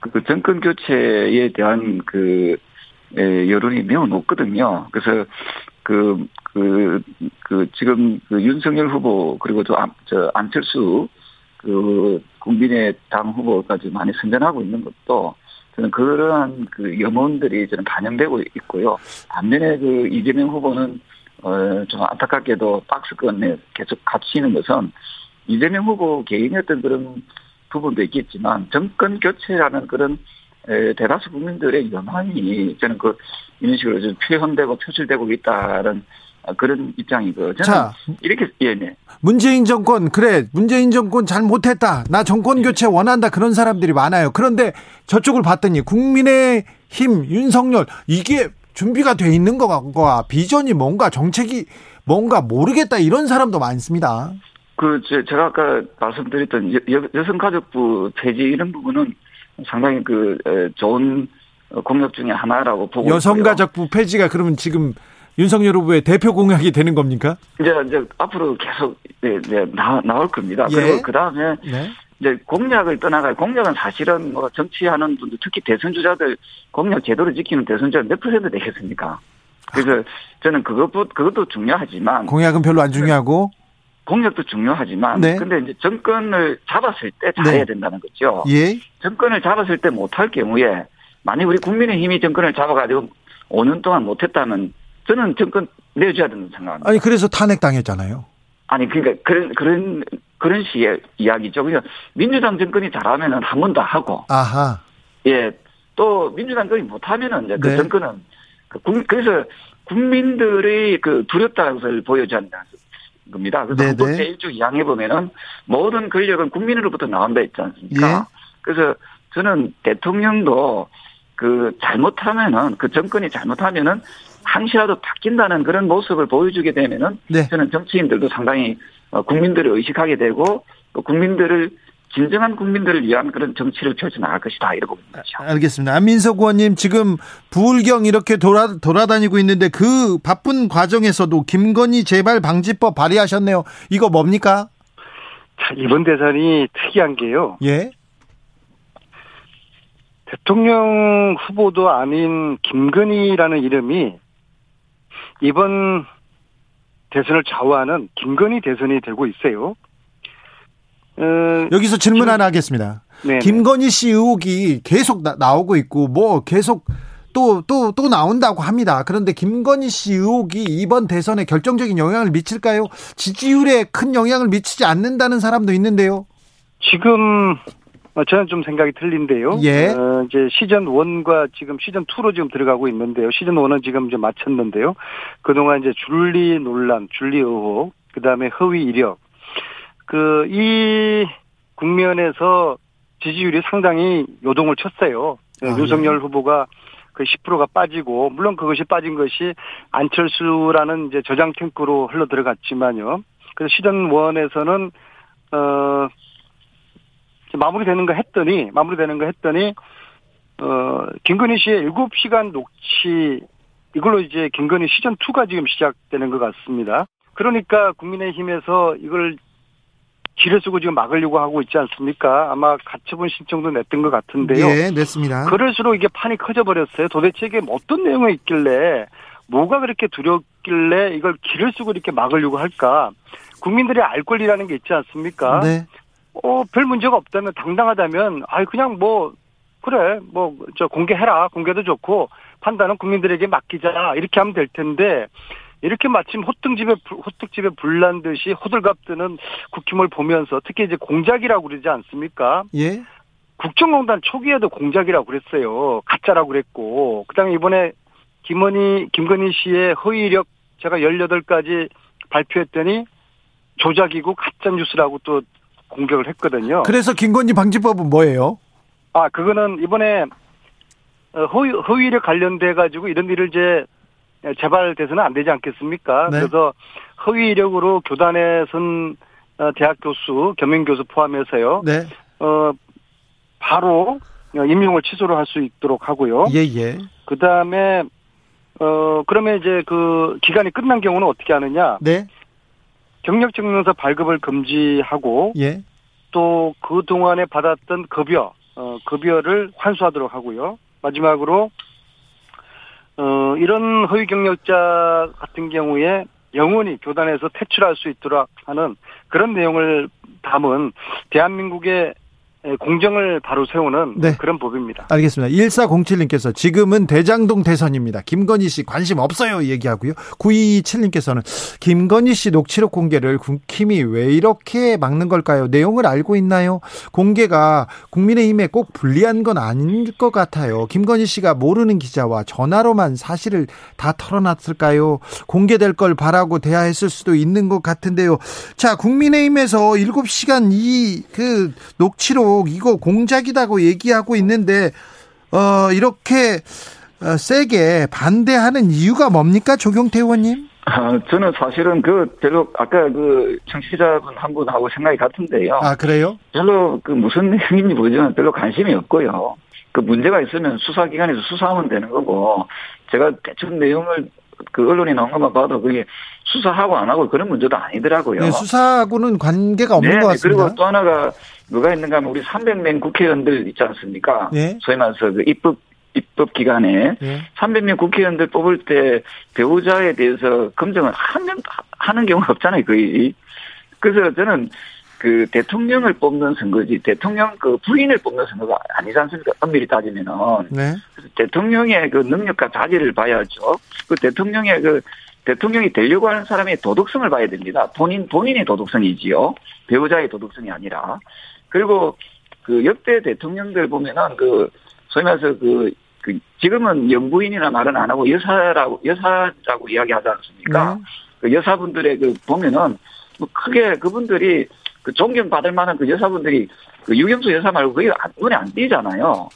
그 정권 교체에 대한 그 여론이 매우 높거든요. 그래서 그, 그, 그, 지금 그 윤석열 후보, 그리고 저, 안, 저 안철수, 그, 국민의 당 후보까지 많이 선전하고 있는 것도 저는 그러한 그 염원들이 저는 반영되고 있고요. 반면에 그 이재명 후보는, 어, 좀 안타깝게도 박스권에 계속 갇히는 것은 이재명 후보 개인의 어떤 그런 부분도 있겠지만 정권 교체라는 그런 대다수 국민들의 연환이 저는 그 이런 식으로 좀 표현되고 표출되고 있다는 그런 입장이고 저는 자, 이렇게 예, 네. 문재인 정권 그래 문재인 정권 잘 못했다. 나 정권 교체 원한다. 그런 사람들이 많아요. 그런데 저쪽을 봤더니 국민의 힘 윤석열 이게 준비가 돼 있는 거가 비전이 뭔가 정책이 뭔가 모르겠다. 이런 사람도 많습니다. 그 제가 아까 말씀드렸던 여, 성가족부 폐지 이런 부분은 상당히 그 좋은 공약 중에 하나라고 보고 여성가족부 폐지가 그러면 지금 윤석열 후보의 대표 공약이 되는 겁니까? 이제 이제 앞으로 계속 네, 네, 나, 나올 겁니다. 예. 그리고 그 다음에 네. 이제 공약을 떠나갈 공약은 사실은 뭐 정치하는 분들 특히 대선 주자들 공약 제대로 지키는 대선 주자 몇 퍼센트 되겠습니까? 그래서 저는 그것 그것도 중요하지만 공약은 별로 안 중요하고 공약도 중요하지만 네. 근데 이제 정권을 잡았을 때 잘해야 네. 된다는 거죠. 예. 정권을 잡았을 때 못할 경우에 만약 우리 국민의 힘이 정권을 잡아가지고 5년 동안 못했다면 저는 정권 내줘야 된다고 생각합니다. 아니 그래서 탄핵 당했잖아요. 아니 그러니까 그런 그런 그런 시의 이야기죠. 그냥 민주당 정권이 잘하면은 한 번 더 하고. 아하. 예. 또 민주당 정권이 못하면은 이제 그 네. 정권은 그 그래서 국민들의 그 두렵다는 것을 한다. 겁니다. 그래서 헌법 제1조 2항에 보면은 모든 권력은 국민으로부터 나온다 있지 않습니까? 예. 그래서 저는 대통령도 그 잘못하면은 그 정권이 잘못하면은 항시라도 바뀐다는 그런 모습을 보여주게 되면은 네. 저는 정치인들도 상당히 어, 국민들을 의식하게 되고 국민들을 진정한 국민들을 위한 그런 정치를 펼쳐 나갈 것이다 이러고 봅니다. 알겠습니다. 안민석 의원님 지금 부울경 이렇게 돌아 돌아다니고 있는데 그 바쁜 과정에서도 김건희 재발 방지법 발의하셨네요. 이거 뭡니까? 자, 이번 대선이 특이한 게요. 예. 대통령 후보도 아닌 김건희라는 이름이 이번 대선을 좌우하는 김건희 대선이 되고 있어요. 어, 여기서 질문 하나 하겠습니다. 네네. 김건희 씨 의혹이 계속 나, 오고 있고 뭐 계속 또 또 또 나온다고 합니다. 그런데 김건희 씨 의혹이 이번 대선에 결정적인 영향을 미칠까요? 지지율에 큰 영향을 미치지 않는다는 사람도 있는데요. 지금 어, 저는 좀 생각이 틀린데요. 예. 어, 이제 시즌 1과 지금 시즌 2로 지금 들어가고 있는데요. 시즌 1은 지금 이제 마쳤는데요. 그동안 이제 줄리 논란, 줄리 의혹, 그 다음에 허위 이력, 그, 이 국면에서 지지율이 상당히 요동을 쳤어요. 아, 윤석열 네. 후보가 그 10%가 빠지고, 물론 그것이 빠진 것이 안철수라는 이제 저장 탱크로 흘러 들어갔지만요. 그래서 시즌 1에서는, 어, 마무리되는 거 했더니, 마무리되는 거 했더니, 어, 김건희 씨의 7시간 녹취, 이걸로 이제 김건희 시즌 2가 지금 시작되는 것 같습니다. 그러니까 국민의힘에서 이걸 길을 쓰고 지금 막으려고 하고 있지 않습니까? 아마 가처분 신청도 냈던 것 같은데요. 네, 냈습니다. 그럴수록 이게 판이 커져 버렸어요. 도대체 이게 어떤 내용이 있길래 뭐가 그렇게 두렵길래 이걸 길을 쓰고 이렇게 막으려고 할까? 국민들이 알 권리라는 게 있지 않습니까? 네. 어, 별 문제가 없다면 당당하다면 아 그냥 뭐 그래 뭐 저 공개해라 공개도 좋고 판단은 국민들에게 맡기자 이렇게 하면 될 텐데 이렇게 마침 호등집에 호떡집에 불난 듯이 호들갑 뜨는 국힘을 보면서 특히 이제 공작이라고 그러지 않습니까? 예. 국정농단 초기에도 공작이라고 그랬어요. 가짜라고 그랬고 그다음에 이번에 김건희 김건희 씨의 허위 이력 제가 18가지 발표했더니 조작이고 가짜 뉴스라고 또 공격을 했거든요. 그래서 김건희 방지법은 뭐예요? 아, 그거는 이번에 허위, 허위 이력 관련돼 가지고 이런 일을 이제 재발돼서는 안 되지 않겠습니까? 네. 그래서 허위 이력으로 교단에 선 어, 대학 교수, 겸임 교수 포함해서요. 네. 어 바로 임용을 취소를 할 수 있도록 하고요. 예, 예. 그다음에 어 그러면 이제 그 기간이 끝난 경우는 어떻게 하느냐? 네. 경력 증명서 발급을 금지하고 예. 또 그 동안에 받았던 급여 어 급여를 환수하도록 하고요. 마지막으로 어 이런 허위 경력자 같은 경우에 영원히 교단에서 퇴출할 수 있도록 하는 그런 내용을 담은 대한민국의 예, 공정을 바로 세우는 네. 그런 법입니다. 알겠습니다. 1407님께서 지금은 대장동 대선입니다. 김건희 씨 관심 없어요 얘기하고요. 9227님께서는 김건희 씨 녹취록 공개를 국힘이 왜 이렇게 막는 걸까요? 내용을 알고 있나요? 공개가 국민의힘에 꼭 불리한 건 아닐 것 같아요. 김건희 씨가 모르는 기자와 전화로만 사실을 다 털어놨을까요? 공개될 걸 바라고 대화했을 수도 있는 것 같은데요. 자, 국민의힘에서 7시간 이 그 녹취록 이거 공작이라고 얘기하고 있는데 어 이렇게 어, 세게 반대하는 이유가 뭡니까 조경태 의원님? 아, 저는 사실은 그 별로 아까 그 청취자분 한 분하고 생각이 같은데요. 아 그래요? 별로 그 무슨 내용인지 모르지만 별로 관심이 없고요. 그 문제가 있으면 수사기관에서 수사하면 되는 거고 제가 대충 내용을 그 언론에 나온 것만 봐도 그게 수사하고 안 하고 그런 문제도 아니더라고요. 네, 수사하고는 관계가 없는 네, 것 같습니다. 그리고 또 하나가 누가 있는가 하면 우리 300명 국회의원들 있지 않습니까? 네. 소위 말해서 그 입법 입법 기간에 네. 300명 국회의원들 뽑을 때 배우자에 대해서 검증을 하면 하는 경우가 없잖아요, 거의. 그래서 저는 그 대통령을 뽑는 선거지 대통령 그 부인을 뽑는 선거가 아니지 않습니까? 엄밀히 따지면은. 네. 대통령의 그 능력과 자질을 봐야죠. 그 대통령의 그 대통령이 되려고 하는 사람의 도덕성을 봐야 됩니다. 본인 본인의 도덕성이지요. 배우자의 도덕성이 아니라. 그리고 그 역대 대통령들 보면은 그 소위 말해서 그, 그 지금은 영부인이나 말은 안 하고 여사라고 여사라고 이야기하지 않습니까? 네. 그 여사분들의 그 보면은 뭐 크게 그분들이 그 존경받을 만한 그 여사분들이 그 유경수 여사 말고 그게 눈에 안 띄잖아요.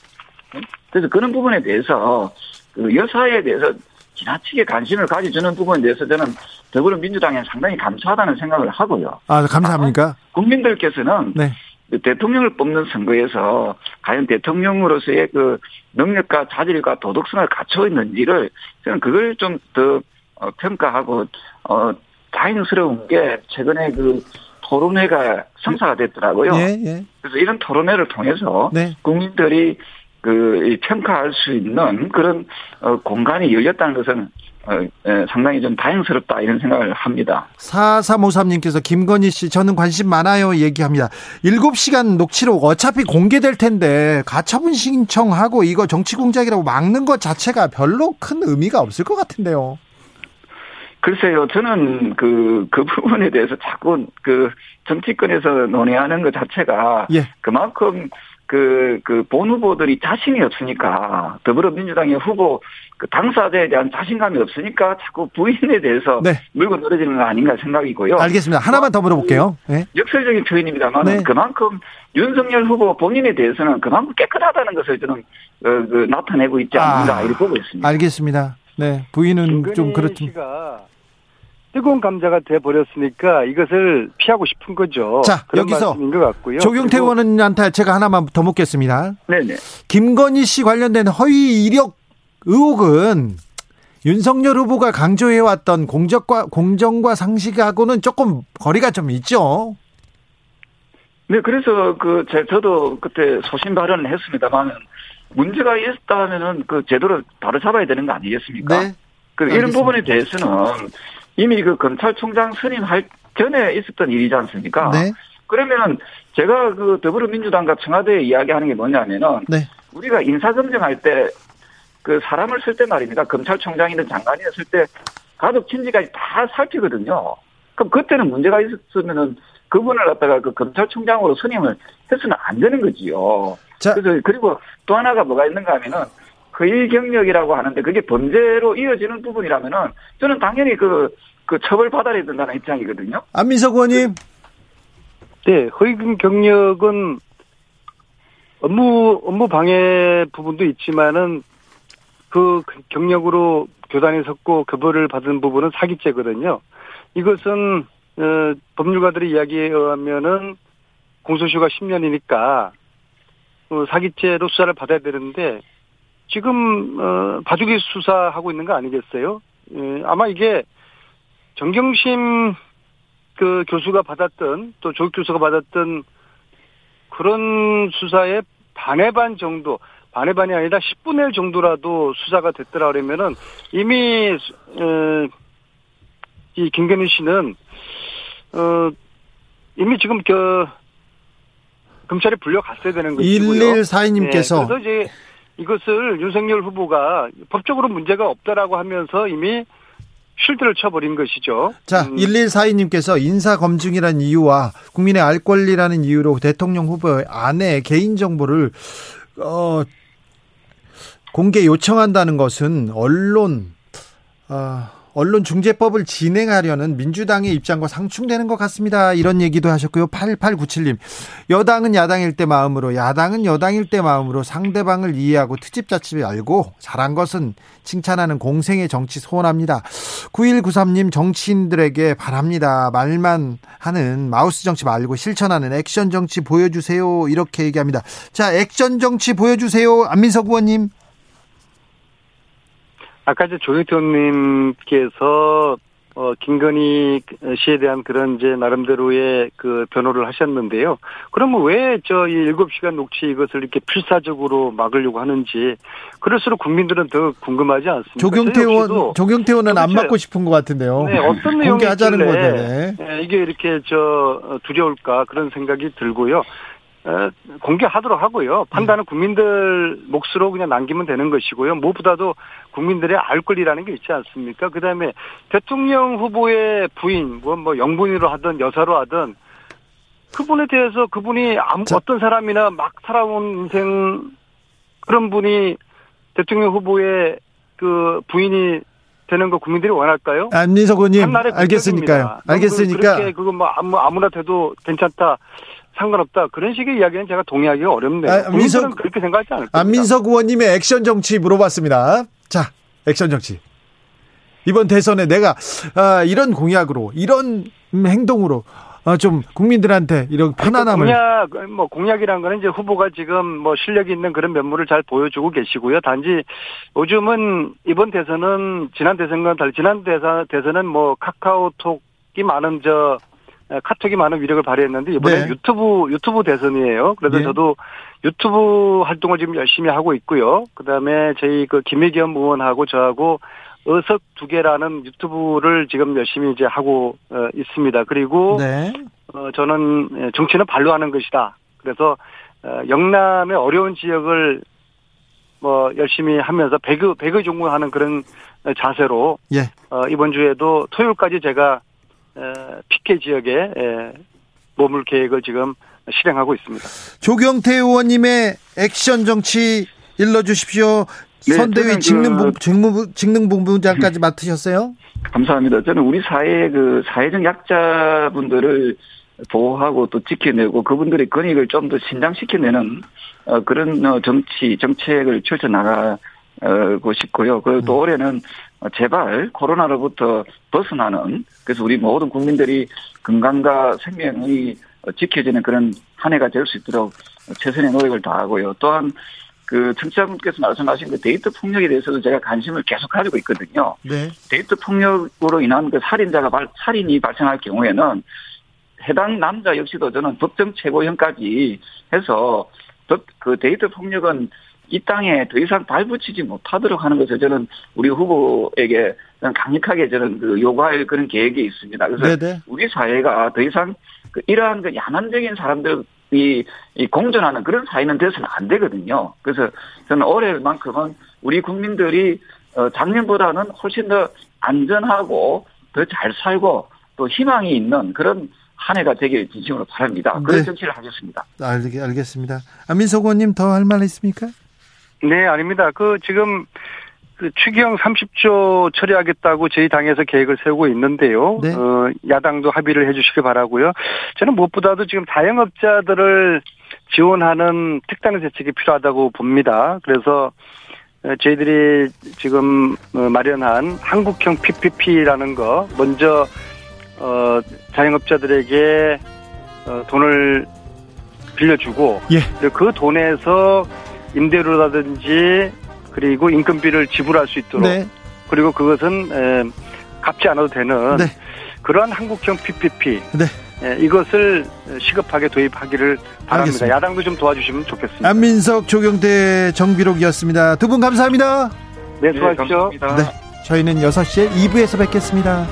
그래서 그런 부분에 대해서 그 여사에 대해서 지나치게 관심을 가져주는 부분에 대해서 저는 더불어민주당에 상당히 감사하다는 생각을 하고요. 아, 감사합니까? 국민들께서는 네. 그 대통령을 뽑는 선거에서 과연 대통령으로서의 그 능력과 자질과 도덕성을 갖춰 있는지를 저는 그걸 좀더 어, 평가하고 어 다행스러운 게 최근에 그 토론회가 성사가 됐더라고요. 예, 예. 그래서 이런 토론회를 통해서 네. 국민들이 그 평가할 수 있는 그런 어, 공간이 열렸다는 것은 어, 예, 상당히 좀 다행스럽다 이런 생각을 합니다. 4353님께서 김건희 씨 저는 관심 많아요 얘기합니다. 7시간 녹취록 어차피 공개될 텐데 가처분 신청하고 이거 정치 공작이라고 막는 것 자체가 별로 큰 의미가 없을 것 같은데요. 글쎄요, 저는 그, 그 부분에 대해서 자꾸 그 정치권에서 논의하는 것 자체가 예. 그만큼 그, 그, 본 후보들이 자신이 없으니까, 더불어민주당의 후보, 그 당사자에 대한 자신감이 없으니까 자꾸 부인에 대해서 네. 물고 늘어지는 거 아닌가 생각이고요. 알겠습니다. 하나만 더 물어볼게요. 네. 역설적인 표현입니다만, 네. 그만큼 윤석열 후보 본인에 대해서는 그만큼 깨끗하다는 것을 저는 어, 그, 나타내고 있지 않는가, 아, 이렇게 보고 있습니다. 알겠습니다. 네. 부인은 좀 그렇죠. 뜨거운 감자가 돼 버렸으니까 이것을 피하고 싶은 거죠. 자 여기서 조경태 의원한테 제가 하나만 더 묻겠습니다. 네네. 김건희 씨 관련된 허위 이력 의혹은 윤석열 후보가 강조해왔던 공적과 공정과 상식하고는 조금 거리가 좀 있죠. 네, 그래서 그 저도 그때 소신 발언을 했습니다만 문제가 있다면은 그 제대로 바로 잡아야 되는 거 아니겠습니까? 네. 그 이런 부분에 대해서는 이미 그 검찰총장 선임할 전에 있었던 일이지 않습니까? 네. 그러면은 제가 그 더불어민주당과 청와대에 이야기하는 게 뭐냐면은 네. 우리가 인사검증할 때 그 사람을 쓸 때 말입니다. 검찰총장이든 장관이든 쓸 때 가족 친지까지 다 살피거든요. 그럼 그때는 문제가 있었으면은 그분을 갖다가 그 검찰총장으로 선임을 해서는 안 되는 거지요. 자. 그래서 그리고 또 하나가 뭐가 있는가 하면은 허위 경력이라고 하는데 그게 범죄로 이어지는 부분이라면은 저는 당연히 그, 그 처벌 받아야 된다는 입장이거든요. 안민석 의원님. 네, 허위 경력은 업무, 업무 방해 부분도 있지만은 그 경력으로 교단에 섰고 급여를 받은 부분은 사기죄거든요. 이것은 어, 법률가들의 이야기에 의하면은 공소시효가 10년이니까 어, 사기죄로 수사를 받아야 되는데 지금 어, 바둑이 수사하고 있는 거 아니겠어요? 예, 아마 이게 정경심 그 교수가 받았던 또 조국 교수가 받았던 그런 수사의 반의 반 정도 반의 반이 아니라 10분의 1 정도라도 수사가 됐더라 그러면은 이미 어, 이 김건희 씨는 어 이미 지금 그 검찰에 불려갔어야 되는 것이고요. 1142님께서 네, 그래서 이제 이것을 윤석열 후보가 법적으로 문제가 없다라고 하면서 이미 쉴드를 쳐버린 것이죠. 자, 음. 1142님께서 인사검증이라는 이유와 국민의 알 권리라는 이유로 대통령 후보의 아내 개인정보를, 어, 공개 요청한다는 것은 언론, 어, 언론중재법을 진행하려는 민주당의 입장과 상충되는 것 같습니다. 이런 얘기도 하셨고요. 8897님. 여당은 야당일 때 마음으로, 야당은 여당일 때 마음으로 상대방을 이해하고 트집자집이 알고 잘한 것은 칭찬하는 공생의 정치 소원합니다. 9193님 정치인들에게 바랍니다. 말만 하는 마우스 정치 말고 실천하는 액션 정치 보여주세요. 이렇게 얘기합니다. 자, 액션 정치 보여주세요. 안민석 의원님. 아까 이제 조영태 의원님께서 어, 김건희 씨에 대한 그런 이제 나름대로의 그 변호를 하셨는데요. 그러면 왜 저이 7시간 녹취 이것을 이렇게 필사적으로 막으려고 하는지 그럴수록 국민들은 더 궁금하지 않습니까? 조경태 의원, 조경태 의원은 안 맞고 싶은 것 같은데요. 네, 어떤 내용이 하자는 건데 네, 이게 이렇게 저 두려울까 그런 생각이 들고요. 공개하도록 하고요. 판단은 국민들 몫으로 그냥 남기면 되는 것이고요. 무엇보다도 국민들의 알 권리라는 게 있지 않습니까? 그 다음에 대통령 후보의 부인, 뭐, 뭐, 영분이로 하든 여사로 하든 그분에 대해서 그분이 아무, 어떤 사람이나 막 살아온 인생 그런 분이 대통령 후보의 그 부인이 되는 거 국민들이 원할까요? 안민석 의원님, 알겠으니까요. 알겠으니까. 그렇게 그거 뭐 아무, 아무나 돼도 괜찮다. 상관없다. 그런 식의 이야기는 제가 동의하기가 어렵네요. 아, 민석 그렇게 생각하지 않을 겁니다. 안민석 의원님의 액션 정치 물어봤습니다. 자, 액션 정치. 이번 대선에 내가 아, 이런 공약으로 이런 행동으로 어, 좀 국민들한테 이런 편안함을 공약 뭐 공약이란 거는 이제 후보가 지금 뭐 실력이 있는 그런 면모를 잘 보여주고 계시고요. 단지 요즘은 이번 대선은 지난 대선과 달리 지난 대선 대선은 뭐 카카오톡이 많은 저 카톡이 많은 위력을 발휘했는데 이번에 네. 유튜브 유튜브 대선이에요. 그래서 네. 저도 유튜브 활동을 지금 열심히 하고 있고요. 그다음에 저희 그 김혜겸 의원하고 저하고 어석 두 개라는 유튜브를 지금 열심히 이제 하고 어, 있습니다. 그리고 네. 어, 저는 예, 정치는 발로 하는 것이다. 그래서 어, 영남의 어려운 지역을 뭐 열심히 하면서 배그 배그 종무하는 그런 자세로 예. 어, 이번 주에도 토요일까지 제가 피케 지역에 머물 계획을 지금 실행하고 있습니다. 조경태 의원님의 액션 정치 일러 주십시오. 네, 선대위 직능본, 그, 직능본부장까지 맡으셨어요? 감사합니다. 저는 우리 사회 그 사회적 약자분들을 보호하고 또 지켜내고 그분들의 권익을 좀 더 신장시켜내는 어, 그런 어, 정치 정책을 펼쳐 나가고 싶고요. 그또 음. 올해는 제발 코로나로부터 벗어나는 그래서 우리 모든 국민들이 건강과 생명이 지켜지는 그런 한 해가 될 수 있도록 최선의 노력을 다하고요. 또한 그 청취자분께서 말씀하신 그 데이트 폭력에 대해서도 제가 관심을 계속 가지고 있거든요. 네. 데이트 폭력으로 인한 그 살인자가 발, 살인이 발생할 경우에는 해당 남자 역시도 저는 법정 최고형까지 해서 그 데이트 폭력은 이 땅에 더 이상 발붙이지 못하도록 하는 것을 저는 우리 후보에게 강력하게 저는 그 요구할 그런 계획이 있습니다. 그래서 네네. 우리 사회가 더 이상 그 이러한 그 야만적인 사람들 이 이 공존하는 그런 사회는 돼서는 안 되거든요. 그래서 저는 올해만큼은 우리 국민들이 어, 작년보다는 훨씬 더 안전하고 더 잘 살고 또 희망이 있는 그런 한 해가 되길 진심으로 바랍니다. 그런 네. 정치를 하겠습니다. 알, 알겠습니다. 안민석 의원님 더 할 말 있습니까? 네, 아닙니다. 그 지금 그 추경 30조 처리하겠다고 저희 당에서 계획을 세우고 있는데요. 네. 어, 야당도 합의를 해 주시길 바라고요. 저는 무엇보다도 지금 자영업자들을 지원하는 특단의 대책이 필요하다고 봅니다. 그래서 저희들이 지금 어, 마련한 한국형 PPP라는 거 먼저 어, 자영업자들에게 어, 돈을 빌려주고 예. 그 돈에서 임대료라든지 그리고 인건비를 지불할 수 있도록 네. 그리고 그것은 에, 갚지 않아도 되는 네. 그러한 한국형 PPP 네. 에, 이것을 시급하게 도입하기를 바랍니다. 알겠습니다. 야당도 좀 도와주시면 좋겠습니다. 안민석, 조경태, 정비록이었습니다. 두 분 감사합니다. 네, 수고하십시오. 네, 저희는 6시에 2부에서 뵙겠습니다.